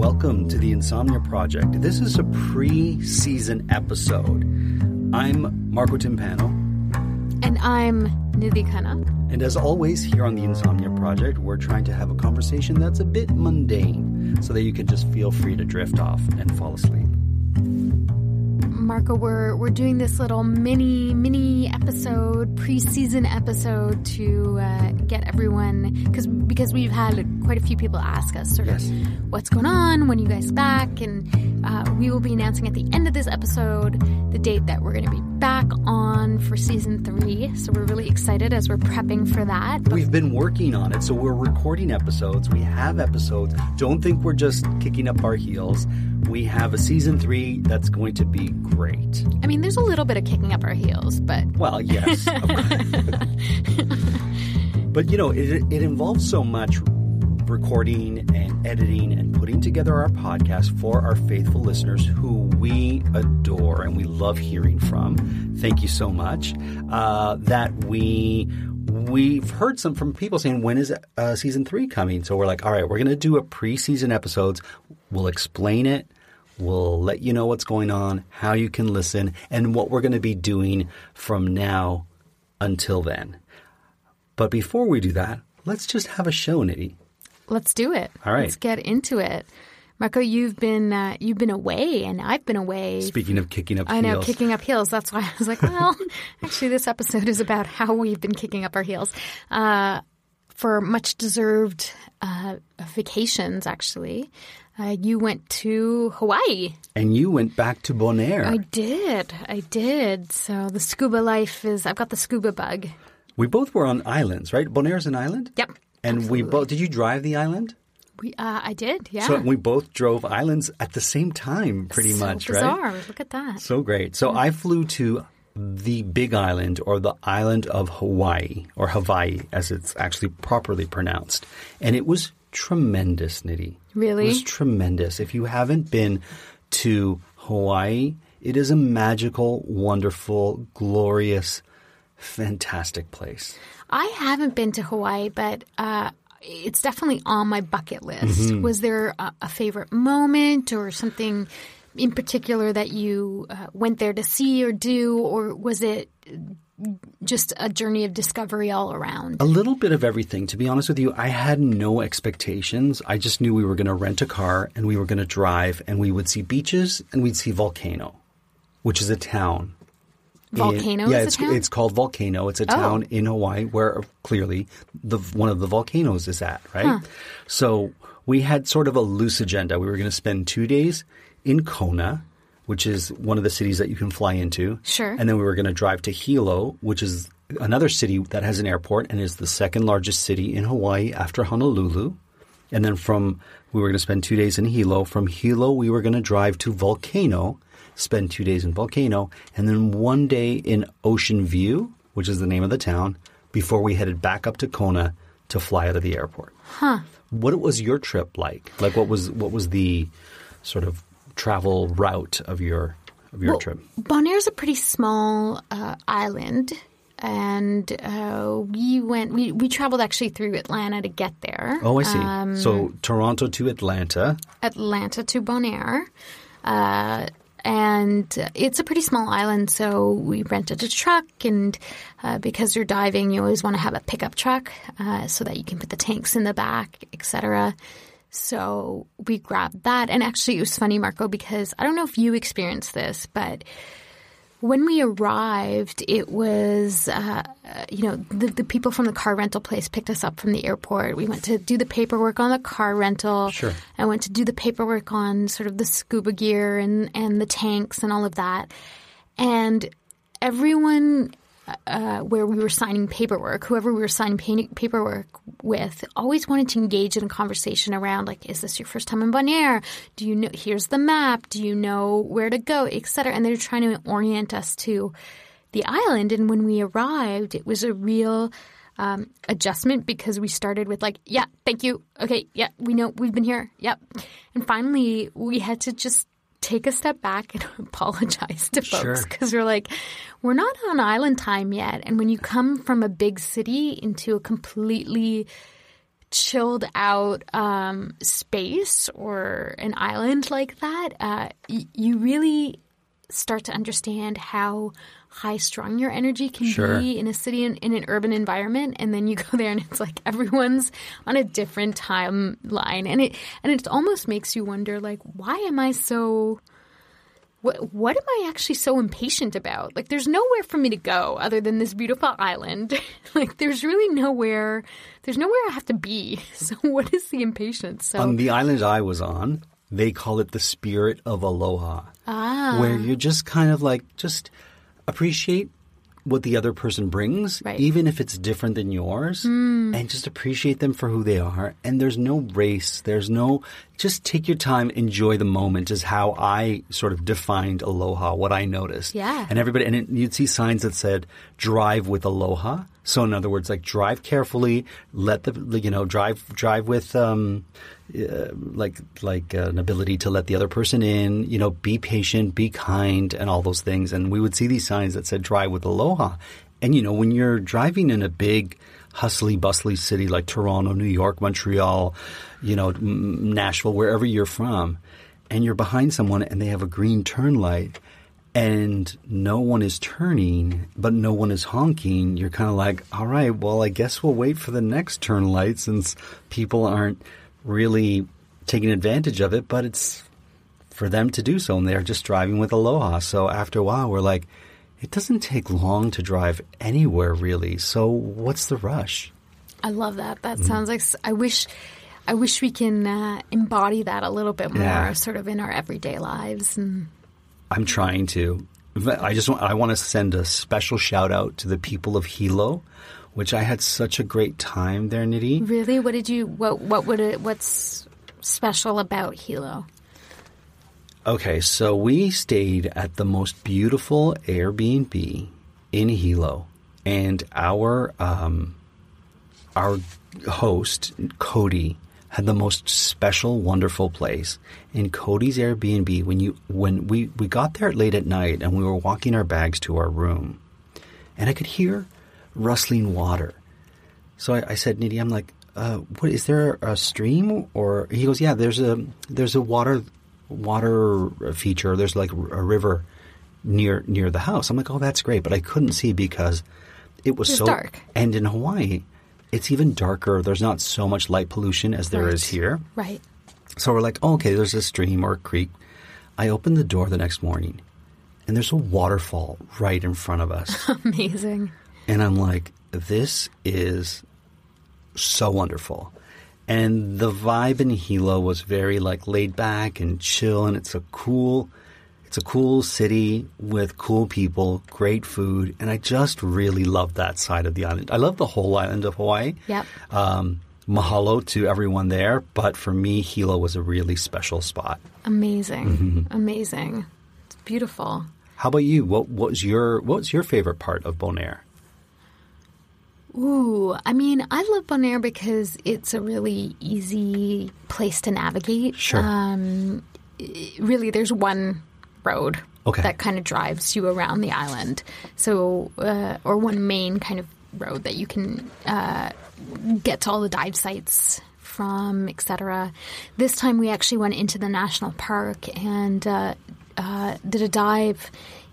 Welcome to the Insomnia Project. This is a pre season episode. I'm Marco Timpano. And I'm Nidhi Khanna. And as always, here on the Insomnia Project, we're trying to have a conversation that's a bit mundane so that you can just feel free to drift off and fall asleep. Marco, we're we're doing this little mini mini episode, preseason episode to uh, get everyone because because we've had quite a few people ask us sort Yes. of what's going on, when you guys back, and uh, we will be announcing at the end of this episode the date that we're going to be back on for season three. So we're really excited as we're prepping for that. But We've been working on it, so we're recording episodes. We have episodes. Don't think we're just kicking up our heels. We have a season three that's going to be great. I mean, there's a little bit of kicking up our heels, but Well, yes. but you know, it, it involves so much recording and editing and putting together our podcast for our faithful listeners who we adore and we love hearing from. Thank you so much. Uh, that we we've heard some from people saying when is uh, season three coming? So we're like, all right, we're going to do a preseason episodes. We'll explain it. We'll let you know what's going on, how you can listen, and what we're going to be doing from now until then. But before we do that, let's just have a show, Nidhi. Let's do it. All right. Let's get into it. Marco, you've been uh, you've been away, and I've been away. Speaking of kicking up I know, heels, kicking up heels. That's why I was like, well, actually, this episode is about how we've been kicking up our heels uh, for much deserved uh, vacations. Actually, uh, you went to Hawaii. and you went back to Bonaire. I did. I did. So the scuba life is. I've got the scuba bug. we both were on islands, right? Bonaire's an island. Yep. And we both. Did you drive the island? We, uh, I did. Yeah. So we both drove islands at the same time, pretty So much, right? bizarre. Look at that. So great. So I flew to the Big Island or the island of Hawaii or Hawaii as it's actually properly pronounced. And it was tremendous, Nidhi. Really? It was tremendous. If you haven't been to Hawaii, it is a magical, wonderful, glorious, fantastic place. I haven't been to Hawaii, but uh, it's definitely on my bucket list. Mm-hmm. Was there a, a favorite moment or something in particular that you uh, went there to see or do, or was it just a journey of discovery all around? A little bit of everything. To be honest with you, I had no expectations. I just knew we were going to rent a car and we were going to drive and we would see beaches and we'd see Volcano, which is a town. in- Volcano yeah, is a it's, it's called Volcano. It's a Oh. town in Hawaii where clearly the one of the volcanoes is at, right? So we had sort of a loose agenda. We were going to spend two days in Kona, which is one of the cities that you can fly into. Sure. And then we were going to drive to Hilo, which is another city that has an airport and is the second largest city in Hawaii after Honolulu. And then from, we were going to spend two days in Hilo. From Hilo, we were going to drive to Volcano, spend two days in Volcano, and then one day in Ocean View, which is the name of the town, before we headed back up to Kona to fly out of the airport. Huh. What was your trip like? Like, what was what was the sort of travel route of your of your Well, trip? Bonaire's a pretty small uh, island, and uh, we went. We, we traveled actually through Atlanta to get there. Oh, I see. Um, so Toronto to Atlanta. Atlanta to Bonaire. Uh, and it's a pretty small island, so we rented a truck. And uh, because you're diving, you always want to have a pickup truck uh, so that you can put the tanks in the back, etc. So we grabbed that. And actually, it was funny, Marco, because I don't know if you experienced this, but when we arrived, it was, uh, you know, the, the people from the car rental place picked us up from the airport. We went to do the paperwork on the car rental. Sure. I went to do the paperwork on sort of the scuba gear and, and the tanks and all of that. And everyone uh, where we were signing paperwork, whoever we were signing pa- paperwork with, always wanted to engage in a conversation around like, is this your first time in Bonaire? Do you know? Here's the map. Do you know where to go, etc. And they're trying to orient us to the island. And when we arrived, it was a real um, adjustment because we started with like, yeah, thank you. Okay, yeah, we know we've been here. Yep. And finally, we had to just take a step back and apologize to folks Sure. because we're like, we're not on island time yet. And when you come from a big city into a completely chilled out um, space or an island like that, uh, y- you really start to understand how high strung your energy can Sure. be in a city in, in an urban environment and then you go there and it's like everyone's on a different timeline. And it and it almost makes you wonder like why am i so what what am i actually so impatient about? Like there's nowhere for me to go other than this beautiful island. Like there's really nowhere there's nowhere i have to be. So what is the impatience? So On the island I was on, they call it the spirit of aloha. ah. where you're just kind of like just appreciate what the other person brings, Right. even if it's different than yours, and just appreciate them for who they are. And there's no race. There's no, just take your time, enjoy the moment is how I sort of defined aloha, what I noticed. Yeah. And everybody, and it, you'd see signs that said, drive with aloha. So in other words, like drive carefully, let the, you know, drive, drive with, um, uh, like like an ability to let the other person in, you know, be patient, be kind, and all those things. And we would see these signs that said "Drive with Aloha." And you know, when you're driving in a big, hustly, bustly city like Toronto, New York, Montreal, you know, Nashville, wherever you're from, and you're behind someone and they have a green turn light. And no one is turning, but no one is honking. You're kind of like, all right, well, I guess we'll wait for the next turn light since people aren't really taking advantage of it, but it's for them to do so, and they're just driving with Aloha. So after a while, we're like, it doesn't take long to drive anywhere, really. So what's the rush? I love that. Mm-hmm. That sounds like I wish. I wish we can uh, embody that a little bit more, Yeah. sort of in our everyday lives. And I'm trying to. I just want, I want to send a special shout out to the people of Hilo, which I had such a great time there, Nidhi. really, what did you? What? What would it? What's special about Hilo? Okay, so we stayed at the most beautiful Airbnb in Hilo, and our um, our host Cody had the most special, wonderful place. In Cody's Airbnb, when you when we we got there late at night and we were walking our bags to our room, and I could hear rustling water. So I, I said, Nidhi, I'm like, uh, what is there a stream or? He goes, yeah, there's a there's a water water feature. There's like a river near near the house. I'm like, oh, that's great, but I couldn't see because it was It was so dark. And in Hawaii, it's even darker. There's not so much light pollution as there is Right. here. Right. So we're like, oh, okay, there's a stream or a creek. I opened the door the next morning, and there's a waterfall right in front of us. Amazing. And I'm like, this is so wonderful. And the vibe in Hilo was very like laid back and chill and it's a cool it's a cool city with cool people, great food, and I just really love that side of the island. I love the whole island of Hawaii. Yep. Um, mahalo to everyone there, but for me, Hilo was a really special spot. Amazing. Mm-hmm. Amazing. It's beautiful. How about you? What, what was your what was your favorite part of Bonaire? Ooh, I mean, I love Bonaire because it's a really easy place to navigate. Sure. Um, really, there's one road Okay. that kind of drives you around the island. So, uh, or one main kind of road that you can uh, get to all the dive sites from, etc. This time, we actually went into the national park and. Uh, uh, did a dive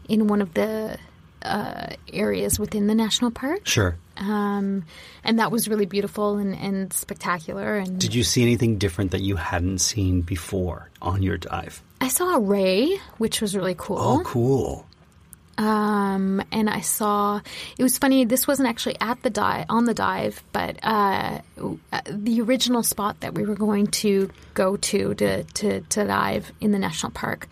in one of the uh, areas within the national park. Sure. Um, and that was really beautiful and, and spectacular. And Did you see anything different that you hadn't seen before on your dive? I saw a ray, which was really cool. Oh, cool. Um, and I saw it was funny. This wasn't actually at the dive on the dive, but uh, the original spot that we were going to go to to to, to dive in the national park.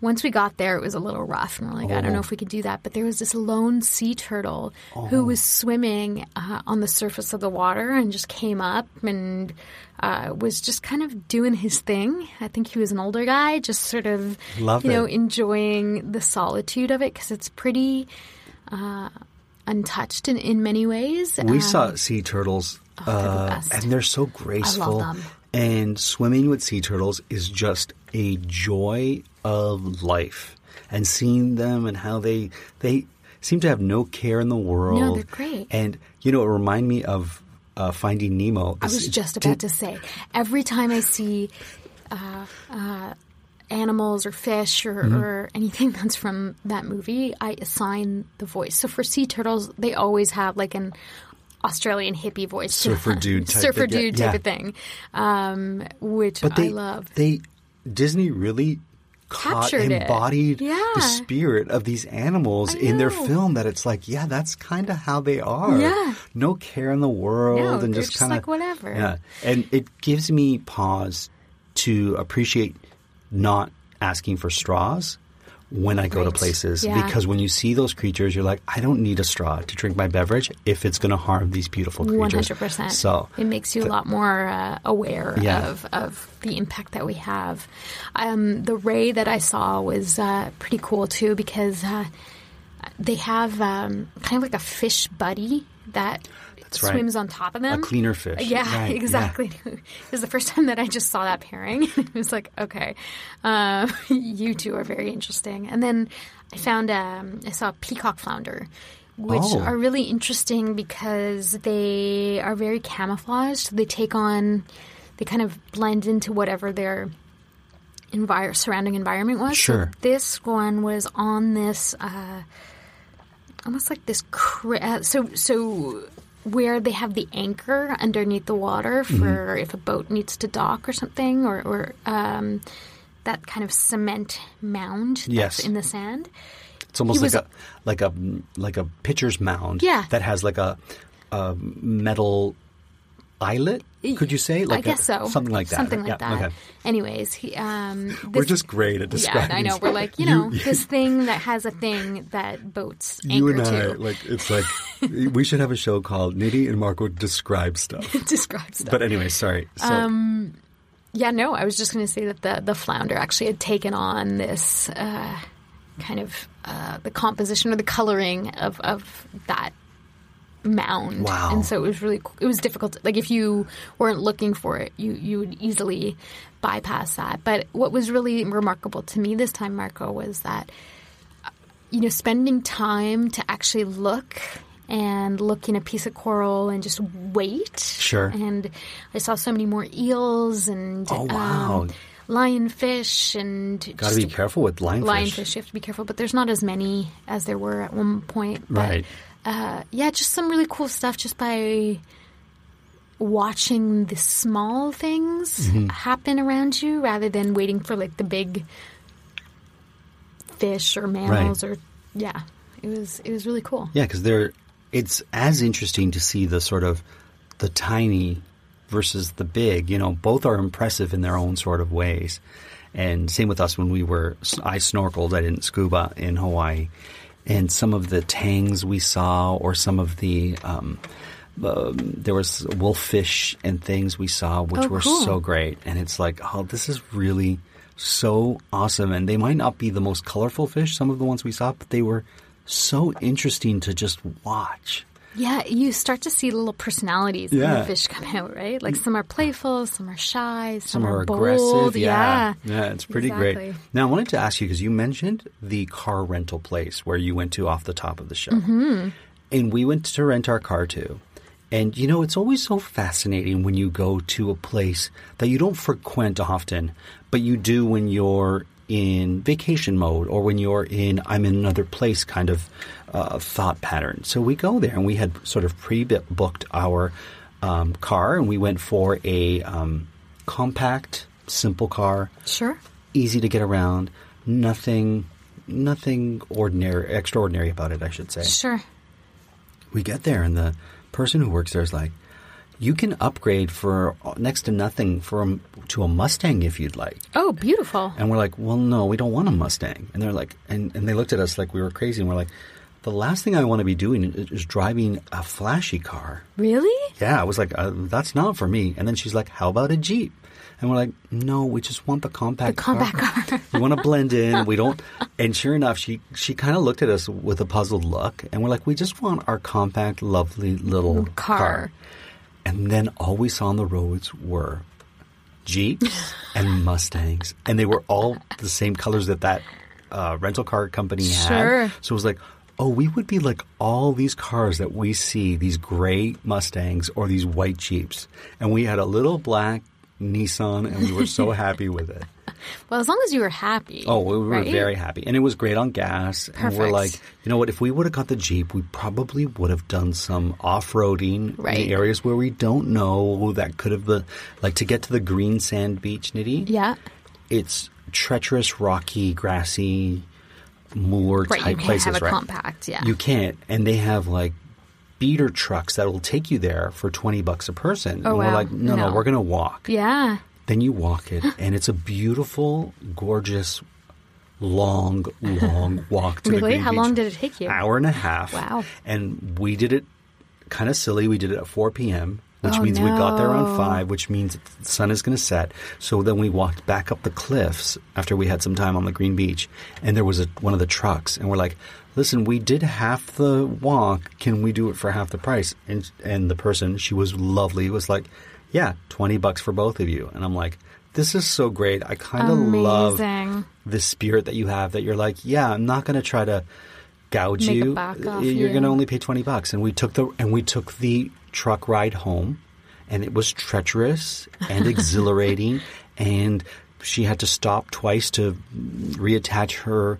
Once we got there, it was a little rough, and we're like, I don't know if we could do that. But there was this lone sea turtle who was swimming uh, on the surface of the water and just came up and uh, was just kind of doing his thing. I think he was an older guy, just sort of, Love you know, it. enjoying the solitude of it because it's pretty uh, untouched in, in many ways. We Um, saw sea turtles, they're the uh, and they're so graceful. And swimming with sea turtles is just a joy of life. And seeing them and how they they seem to have no care in the world. No, they're great. And you know, it remind me of uh, Finding Nemo. I was just about to say, every time I see uh, uh, animals or fish or, Mm-hmm. or anything that's from that movie, I assign the voice. So for sea turtles, they always have like an Australian hippie voice, Surfer dude type surfer thing, yeah, type of thing, um, which But they I love. they Disney really caught Captured embodied Yeah. the spirit of these animals in their film that it's like yeah that's kind of how they are Yeah. no care in the world No, and just just kind of like, whatever. yeah and it gives me pause to appreciate not asking for straws when I go to places Yeah. because when you see those creatures you're like I don't need a straw to drink my beverage if it's going to harm these beautiful creatures One hundred percent. so it makes you a lot more uh, aware Yeah. of of the impact that we have. Um, the ray that I saw was uh, pretty cool too because uh, they have um, kind of like a fish buddy that That's right. swims on top of them. a cleaner fish Yeah, Right, yeah. exactly. it was the first time that I just saw that pairing. it was like, okay, uh, you two are very interesting. And then I found um, I saw a peacock flounder, which Oh. are really interesting because they are very camouflaged. They take on, they kind of blend into whatever their envir- surrounding environment was. So Sure. this one was on this. Uh, almost like this cra- uh, so so where they have the anchor underneath the water Mm-hmm. for if a boat needs to dock or something or, or um, that kind of cement mound that's Yes. in the sand It's almost He like a like a like a pitcher's mound. Yeah. That has like a, a metal eyelet. Could you say? Like I guess a- so Something like that. something like Yeah, that okay. anyways he um We're just great at yeah, describing. I know. We're like, you know, this thing that has a thing that boats You and I, to like, it's like we should have a show called Nidhi and Marco describe stuff. describe stuff. But anyway, sorry. So, Um, Yeah, no, I was just going to say that the the flounder actually had taken on this uh, kind of uh, the composition or the coloring of of that mound. Wow. And so it was really it was difficult. Like if you weren't looking for it, you you would easily bypass that. But what was really remarkable to me this time, Marco, was that uh, you know spending time to actually look and look in a piece of coral and just wait. Sure. And I saw so many more eels and Oh, wow. um, lionfish and Got to be careful with lionfish. lionfish. You have to be careful, but there's not as many as there were at one point. But, Right. Uh, yeah, just some really cool stuff just by watching the small things Mm-hmm. happen around you rather than waiting for like the big fish or mammals or yeah. It was it was really cool. Yeah, because they're it's as interesting to see the sort of the tiny versus the big. You know, both are impressive in their own sort of ways. And same with us when we were I snorkeled. I didn't scuba in Hawaii, and some of the tangs we saw, or some of the um, um, there was wolffish and things we saw, which Oh, were cool. so great. And it's like, oh, this is really so awesome. And they might not be the most colorful fish, some of the ones we saw, but they were so interesting to just watch. Yeah, you start to see little personalities in the fish come out, right? Like some are playful, some are shy, some, Some are bold. aggressive. Yeah, Yeah, it's pretty Exactly. great. Now, I wanted to ask you because you mentioned the car rental place where you went to off the top of the show. Mm-hmm. And we went to rent our car too. And you know, it's always so fascinating when you go to a place that you don't frequent often, but you do when you're in vacation mode or when you're in I'm in another place kind of uh, thought pattern. So we go there and we had sort of pre-booked our um, car and we went for a um, compact, simple car, Sure. easy to get around, nothing, nothing ordinary, extraordinary about it, I should say Sure. we get there and the person who works there is like you can upgrade for next to nothing from to a mustang if you'd like Oh, beautiful. and we're like well no we don't want a mustang and they're like and, and they looked at us like we were crazy and we're like the last thing i want to be doing is driving a flashy car Really? yeah i was like uh, that's not for me and then she's like how about a jeep and we're like no we just want the compact The compact car. we want to blend in. We don't. And sure enough, she she kind of looked at us with a puzzled look, and we're like, we just want our compact, lovely little Car. And then all we saw on the roads were Jeeps and Mustangs, and they were all the same colors that that uh, rental car company had. Sure. So it was like. Oh, we would be like all these cars that we see, these gray Mustangs or these white Jeeps. And we had a little black Nissan and we were so happy with it. Well, as long as you were happy. Oh, we were right? very happy, and it was great on gas. Perfect. And we're like, you know what? If we would have got the Jeep, we probably would have done some off-roading Right. in areas where we don't know that could have been, like to get to the green sand beach, Nidhi. Yeah. It's treacherous, rocky, grassy, moor Right. type You can't places, have a right? compact. Yeah. You can't, and they have like beater trucks that will take you there for twenty bucks a person. Oh, and we're wow. like, no, no, No. we're gonna walk. yeah. Then you walk it, and it's a beautiful, gorgeous, long, long walk to the Really? green How beach. long did it take you? Hour and a half. Wow. And we did it kind of silly. We did it at 4 p.m., which Oh, means we got there no. around 5, which means the sun is going to set. So then we walked back up the cliffs after we had some time on the green beach, and there was a, one of the trucks, and we're like, listen, we did half the walk. Can we do it for half the price? And, and the person, she was lovely, was like, yeah, 20 bucks for both of you. And I'm like, this is so great. I kind of love the spirit that you have that you're like, yeah, I'm not going to try to gouge Make you. you're you. going to only pay 20 bucks. And we took the and we took the truck ride home and it was treacherous and exhilarating and she had to stop twice to reattach her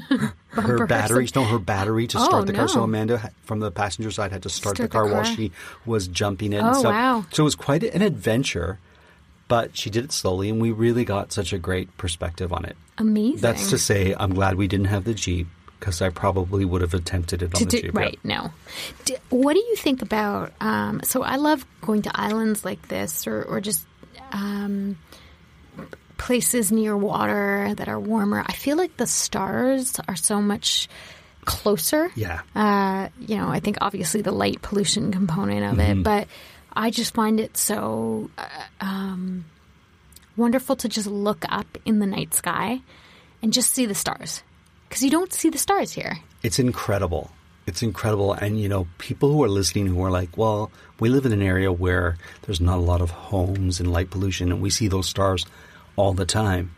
her batteries. No, her battery to start Oh, the car. So. Amanda from the passenger side had to start, the Start the car while she was jumping in. Oh, stuff. wow. So it was quite an adventure, but she did it slowly, and we really got such a great perspective on it. Amazing. That's to say, I'm glad we didn't have the Jeep because I probably would have attempted it on to the do, Jeep. yeah. right no D- what do you think about um, so i love going to islands like this or, or just um, places near water that are warmer i feel like the stars are so much closer Yeah. uh, you know i think obviously the light pollution component of Mm-hmm. it but i just find it so uh, um, wonderful to just look up in the night sky and just see the stars because you don't see the stars here It's incredible. It's incredible. And, you know, people who are listening who are like, well, we live in an area where there's not a lot of homes and light pollution, and we see those stars all the time.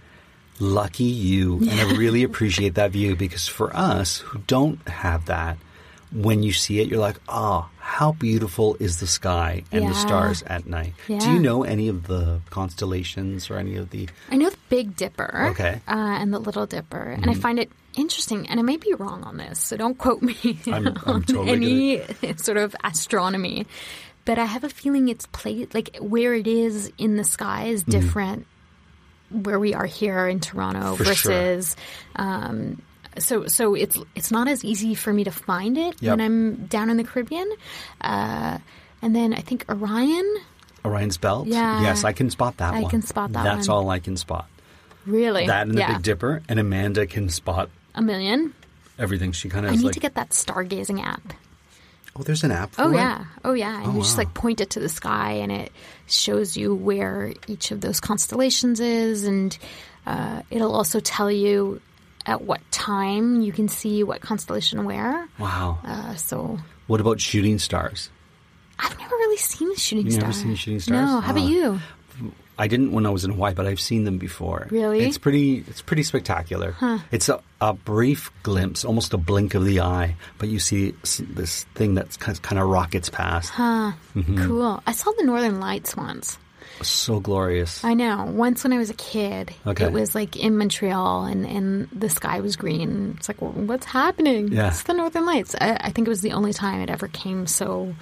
Lucky you. And I really appreciate that view because for us who don't have that, when you see it, you're like, oh, how beautiful is the sky and the stars at night. Do you know any of the constellations or any of the. I know the Big Dipper Okay. Mm-hmm. uh, and the Little Dipper, and I find it interesting. And I may be wrong on this, so don't quote me I'm- I'm on totally any sort of astronomy. But I have a feeling it's played like where it is in the sky is different where we are here in Toronto For sure. versus. Um, so, so it's it's not as easy for me to find it Yep. when I'm down in the Caribbean, uh, and then I think Orion. Orion's Belt? Yeah. Yes, I can spot that I one. can spot that That's one. all I can spot. Really, That and the yeah, Big Dipper, and Amanda can spot a million. everything. She kind of I need like, to get that stargazing app. Oh, there's an app for Oh it? yeah, oh yeah. And you just like point it to the sky, and it shows you where each of those constellations is, and uh, it'll also tell you at what time you can see what constellation where. Wow. Uh, so What about shooting stars? I've never really seen a shooting You've star. never seen shooting stars? No. How about Ah. you? I didn't when I was in Hawaii, but I've seen them before. Really? It's pretty. It's pretty spectacular. It's a, a brief glimpse, almost a blink of the eye, but you see this thing that kind of rockets past. Huh. Mm-hmm. Cool. I saw the Northern Lights once. So glorious. I know. Once when I was a kid, Okay. it was like in Montreal and, and the sky was green. It's like, well, what's happening? Yeah. It's the Northern Lights. I, I think it was the only time it ever came so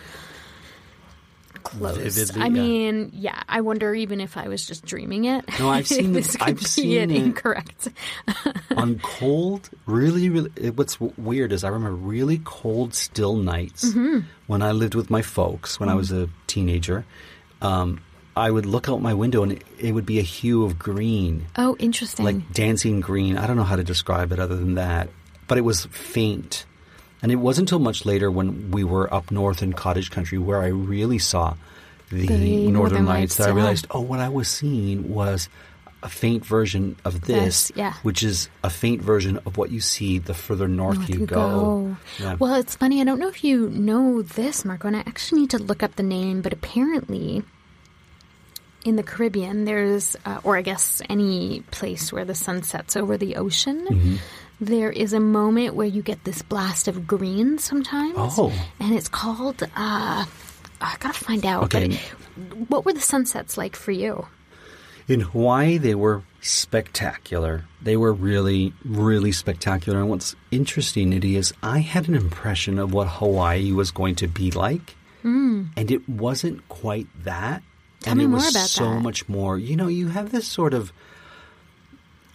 Vividly, I yeah. mean, yeah, I wonder even if I was just dreaming it. No, I've seen this could I've be seen it incorrect. on cold, really, really. What's weird is I remember really cold, still nights Mm-hmm. when I lived with my folks when I was a teenager. Um, I would look out my window and it, it would be a hue of green, Oh, interesting. like dancing green. I don't know how to describe it other than that, but it was faint. And it wasn't until much later when we were up north in cottage country where I really saw the, The northern, Northern lights, Lights, that I realized, oh, what I was seeing was a faint version of this, This, yeah. which is a faint version of what you see the further north, North you, you go. go. Yeah. Well, it's funny. I don't know if you know this, Marco, and I actually need to look up the name, but apparently in the Caribbean, there's, uh, or I guess any place where the sun sets over the ocean, Mm-hmm. There is a moment where you get this blast of green sometimes. Oh. And it's called, uh, I gotta find out. Okay. But it, what were the sunsets like for you? In Hawaii, they were spectacular. They were really, really spectacular. And what's interesting, Nidhi, is I had an impression of what Hawaii was going to be like, and it wasn't quite that. Tell and me it more was about so that. much more. You know, you have this sort of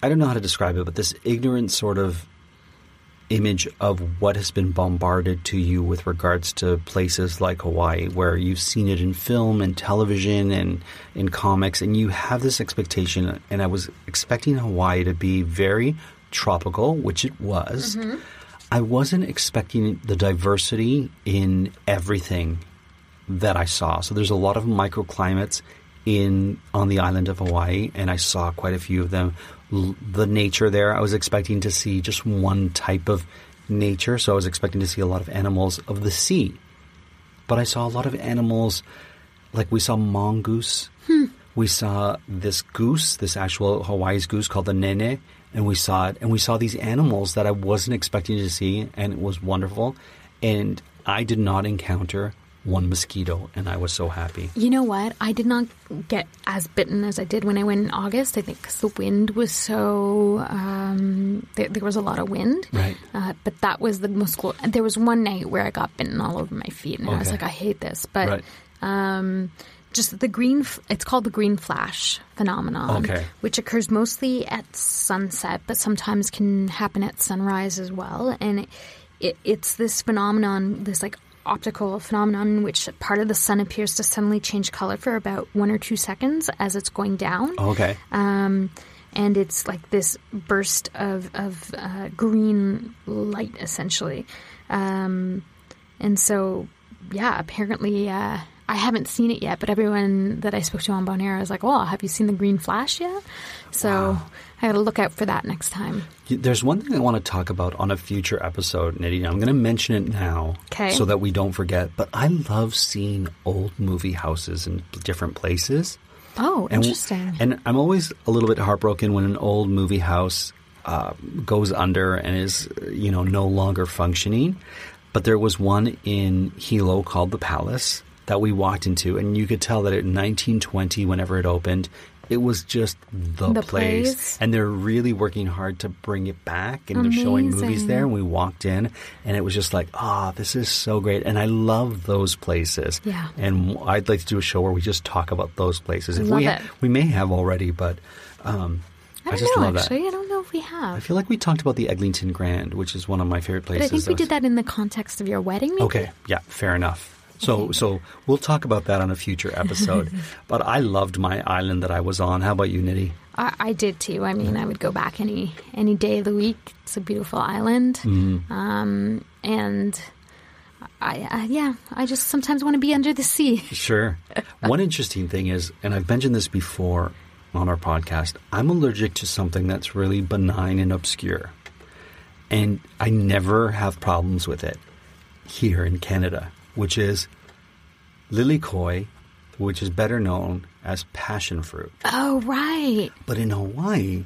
I don't know how to describe it, but this ignorant sort of image of what has been bombarded to you with regards to places like Hawaii, where you've seen it in film and television and in comics, and you have this expectation. And I was expecting Hawaii to be very tropical, which it was. Mm-hmm. I wasn't expecting the diversity in everything that I saw. So there's a lot of microclimates in on the island of Hawaii, and I saw quite a few of them. L- the nature there, I was expecting to see just one type of nature, so I was expecting to see a lot of animals of the sea. But I saw a lot of animals, like we saw mongoose. Hmm. We saw this goose, this actual Hawaii's goose called the nene, and we saw it, and we saw these animals that I wasn't expecting to see, and it was wonderful. And I did not encounter one mosquito, and I was so happy. You know what? I did not get as bitten as I did when I went in August. I think because the wind was so um, there, there was a lot of wind. Right. Uh, but that was the most cool. There was one night where I got bitten all over my feet, and I was like, I hate this. But Right. um, just the green. It's called the green flash phenomenon. Okay. Which occurs mostly at sunset, but sometimes can happen at sunrise as well. And it, it, it's this phenomenon, this like optical phenomenon in which part of the sun appears to suddenly change color for about one or two seconds as it's going down. Okay. Um, and it's like this burst of, of uh, green light, essentially. Um, and so, yeah, apparently, uh, I haven't seen it yet, but everyone that I spoke to on Bonaire is like, well, have you seen the green flash yet? So I got to look out for that next time. There's one thing I want to talk about on a future episode, Nidhi. I'm going to mention it now 'Kay. so that we don't forget. But I love seeing old movie houses in different places. Oh, And, interesting. And I'm always a little bit heartbroken when an old movie house uh, goes under and is, you know, no longer functioning. But there was one in Hilo called the Palace that we walked into, and you could tell that in 1920, whenever it opened, it was just the, The place. place. And they're really working hard to bring it back, and they're showing movies there. And we walked in, and it was just like, ah, this is so great. And I love those places. Yeah. And I'd like to do a show where we just talk about those places. If Love we it. we may have already, but um, I I, just know, love actually. that. I don't know if we have. I feel like we talked about the Eglinton Grand, which is one of my favorite places. But places. I think we did that in the context of your wedding, maybe? Okay, yeah, fair enough. So, so we'll talk about that on a future episode. but I loved my island that I was on. How about you, Nidhi? I, I did too. I mean, I would go back any any day of the week. It's a beautiful island, Mm-hmm. um, and I, I yeah, I just sometimes want to be under the sea. Sure. One interesting thing is, and I've mentioned this before on our podcast, I'm allergic to something that's really benign and obscure. And I never have problems with it here in Canada, which is lilikoi, which is better known as passion fruit. Oh right, But in Hawaii,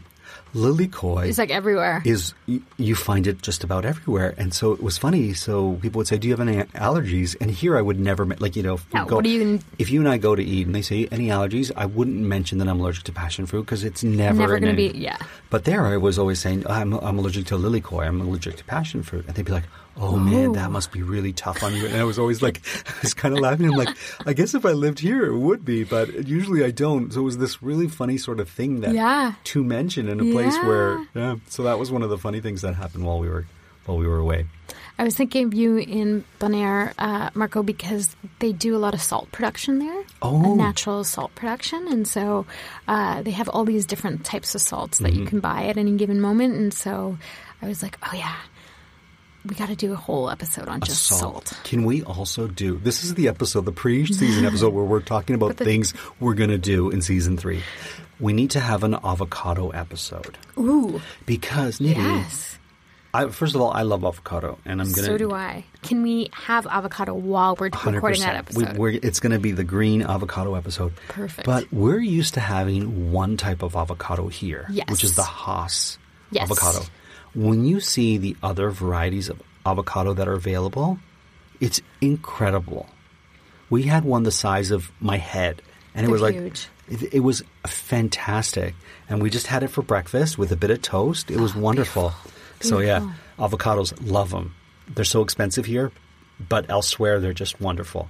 Lilikoi It's like everywhere. is you, you find it just about everywhere, and so it was funny. So people would say, "Do you have any allergies?" And here I would never like you know if No, go, what do you- if you and I go to eat and they say any allergies, I wouldn't mention that I'm allergic to passion fruit because it's never Never gonna be- yeah. But there I was always saying oh, I'm I'm allergic to lilikoi. I'm allergic to passion fruit, and they'd be like. Oh man, that must be really tough on you. And I was always like, I was kind of laughing. I'm like, I guess if I lived here, it would be, but usually I don't. So it was this really funny sort of thing that Yeah. to mention in a place where yeah. So that was one of the funny things that happened while we were while we were away. I was thinking of you in Bonaire, uh, Marco, because they do a lot of salt production there. Oh. Natural salt production. And so uh, they have all these different types of salts that you Mm-hmm. can buy at any given moment. And so I was like, oh, yeah, we got to do a whole episode on just salt. Can we also do this? Is the episode, the pre-season episode, where we're talking about the- things we're going to do in season three. We need to have an avocado episode Ooh, because Nidhi, yes. I, first of all, I love avocado, and I'm to So do I. Can we have avocado while we're recording that episode? We, we're, it's going to be the green avocado episode. Perfect. But we're used to having one type of avocado here, Yes. which is the Hass Yes. avocado. When you see the other varieties of avocado that are available, it's incredible. We had one the size of my head, and it They're was like huge. it, it was fantastic. And we just had it for breakfast with a bit of toast. It was wonderful. So yeah, avocados love them. They're so expensive here, but elsewhere they're just wonderful.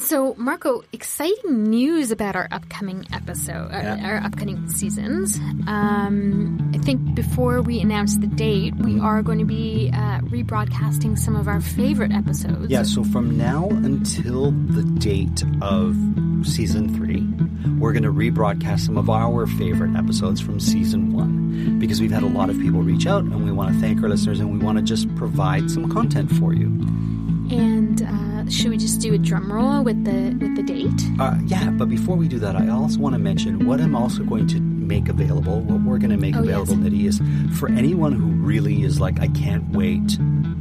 So, Marco, exciting news about our upcoming episode, uh, Yeah. our upcoming seasons. Um, I think before we announce the date, we are going to be uh, rebroadcasting some of our favorite episodes. Yeah, so from now until the date of season three, we're going to rebroadcast some of our favorite episodes from season one because we've had a lot of people reach out and we want to thank our listeners and we want to just provide some content for you. And uh, should we just do a drum roll with the with the date? Uh, yeah, but before we do that, I also want to mention what I'm also going to make available, what we're going to make Oh, yes. available, Nidhi, is for anyone who really is like, I can't wait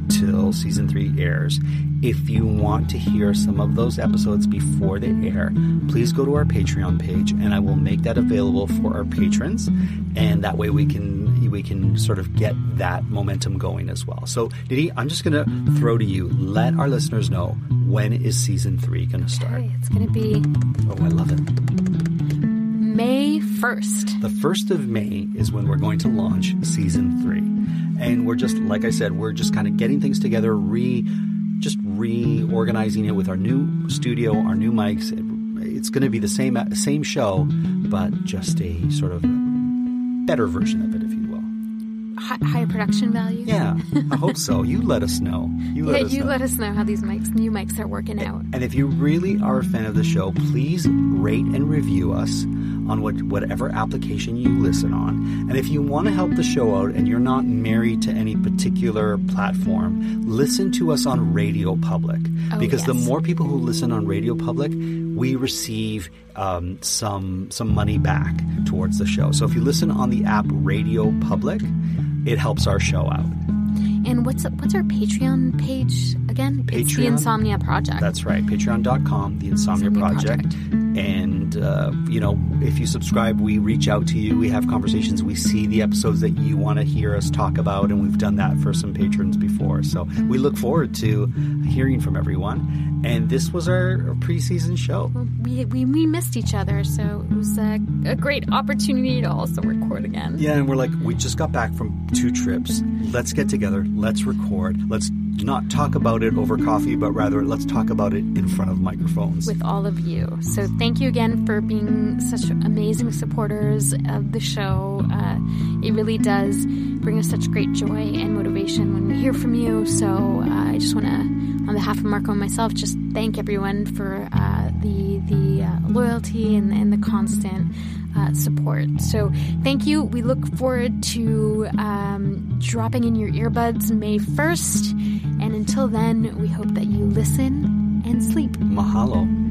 till season three airs. If you want to hear some of those episodes before they air, please go to our Patreon page and I will make that available for our patrons. And that way we can we can sort of get that momentum going as well. So Nidhi, I'm just gonna throw to you. Let our listeners know when is season three gonna start. Okay, it's going to be Oh, I love it. May 1st. The 1st of May is when we're going to launch season three. And we're just, like I said, we're just kind of getting things together, re, just reorganizing it with our new studio, our new mics. It, it's going to be the same, same show, but just a sort of better version of it, if you will. Hi- higher production value. Yeah, I hope so. You let us know. You let Yeah, us you know. let us know how these mics, new mics, are working out. And if you really are a fan of the show, please rate and review us on what, whatever application you listen on. And if you want to help the show out and you're not married to any particular platform, listen to us on Radio Public. Oh, because the more people who listen on Radio Public, we receive um, some some money back towards the show. So if you listen on the app Radio Public, it helps our show out. And what's what's our Patreon page again? It's the Patreon? Insomnia Project. That's right. Patreon.com, the Insomnia, Insomnia Project. Project. And, uh, you know, if you subscribe, we reach out to you. We have conversations. We see the episodes that you want to hear us talk about. And we've done that for some patrons before. So we look forward to hearing from everyone. And this was our preseason show. we, we we missed each other, so it was a, a great opportunity to also record again. Yeah, and we're like, we just got back from two trips. Let's get together. Let's record. Let's not talk about it over coffee, but rather let's talk about it in front of microphones. With all of you. So, thank you again for being such amazing supporters of the show. Uh, it really does bring us such great joy and motivation when we hear from you. So, uh, just want to, on behalf of Marco and myself, just thank everyone for uh, the, the uh, loyalty and, and the constant uh, support. So, thank you. We look forward to um, dropping in your earbuds May 1st. And until then, we hope that you listen and sleep. Mahalo.